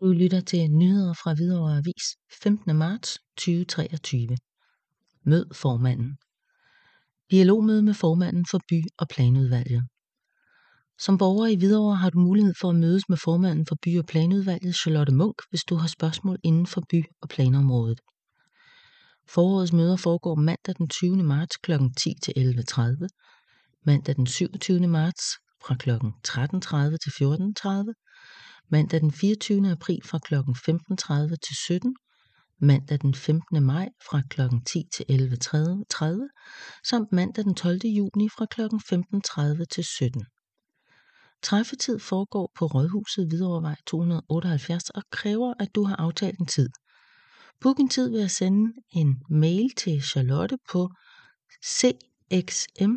Du lytter til nyheder fra Hvidovre Avis 15. marts 2023. Mød formanden. Dialogmøde med formanden for by- og planudvalget. Som borger i Hvidovre har du mulighed for at mødes med formanden for by- og planudvalget, Charlotte Munk, hvis du har spørgsmål inden for by- og planområdet. Forårets møder foregår mandag den 20. marts kl. 10 til 11.30, mandag den 27. marts fra kl. 13.30 til 14.30, mandag den 24. april fra kl. 15.30 til 17, mandag den 15. maj fra kl. 10 til 11.30 samt mandag den 12. juni fra kl. 15.30 til 17. Træffetid foregår på Rådhuset Hvidovrevej 278 og kræver, at du har aftalt en tid. Book en tid ved at sende en mail til Charlotte på cxm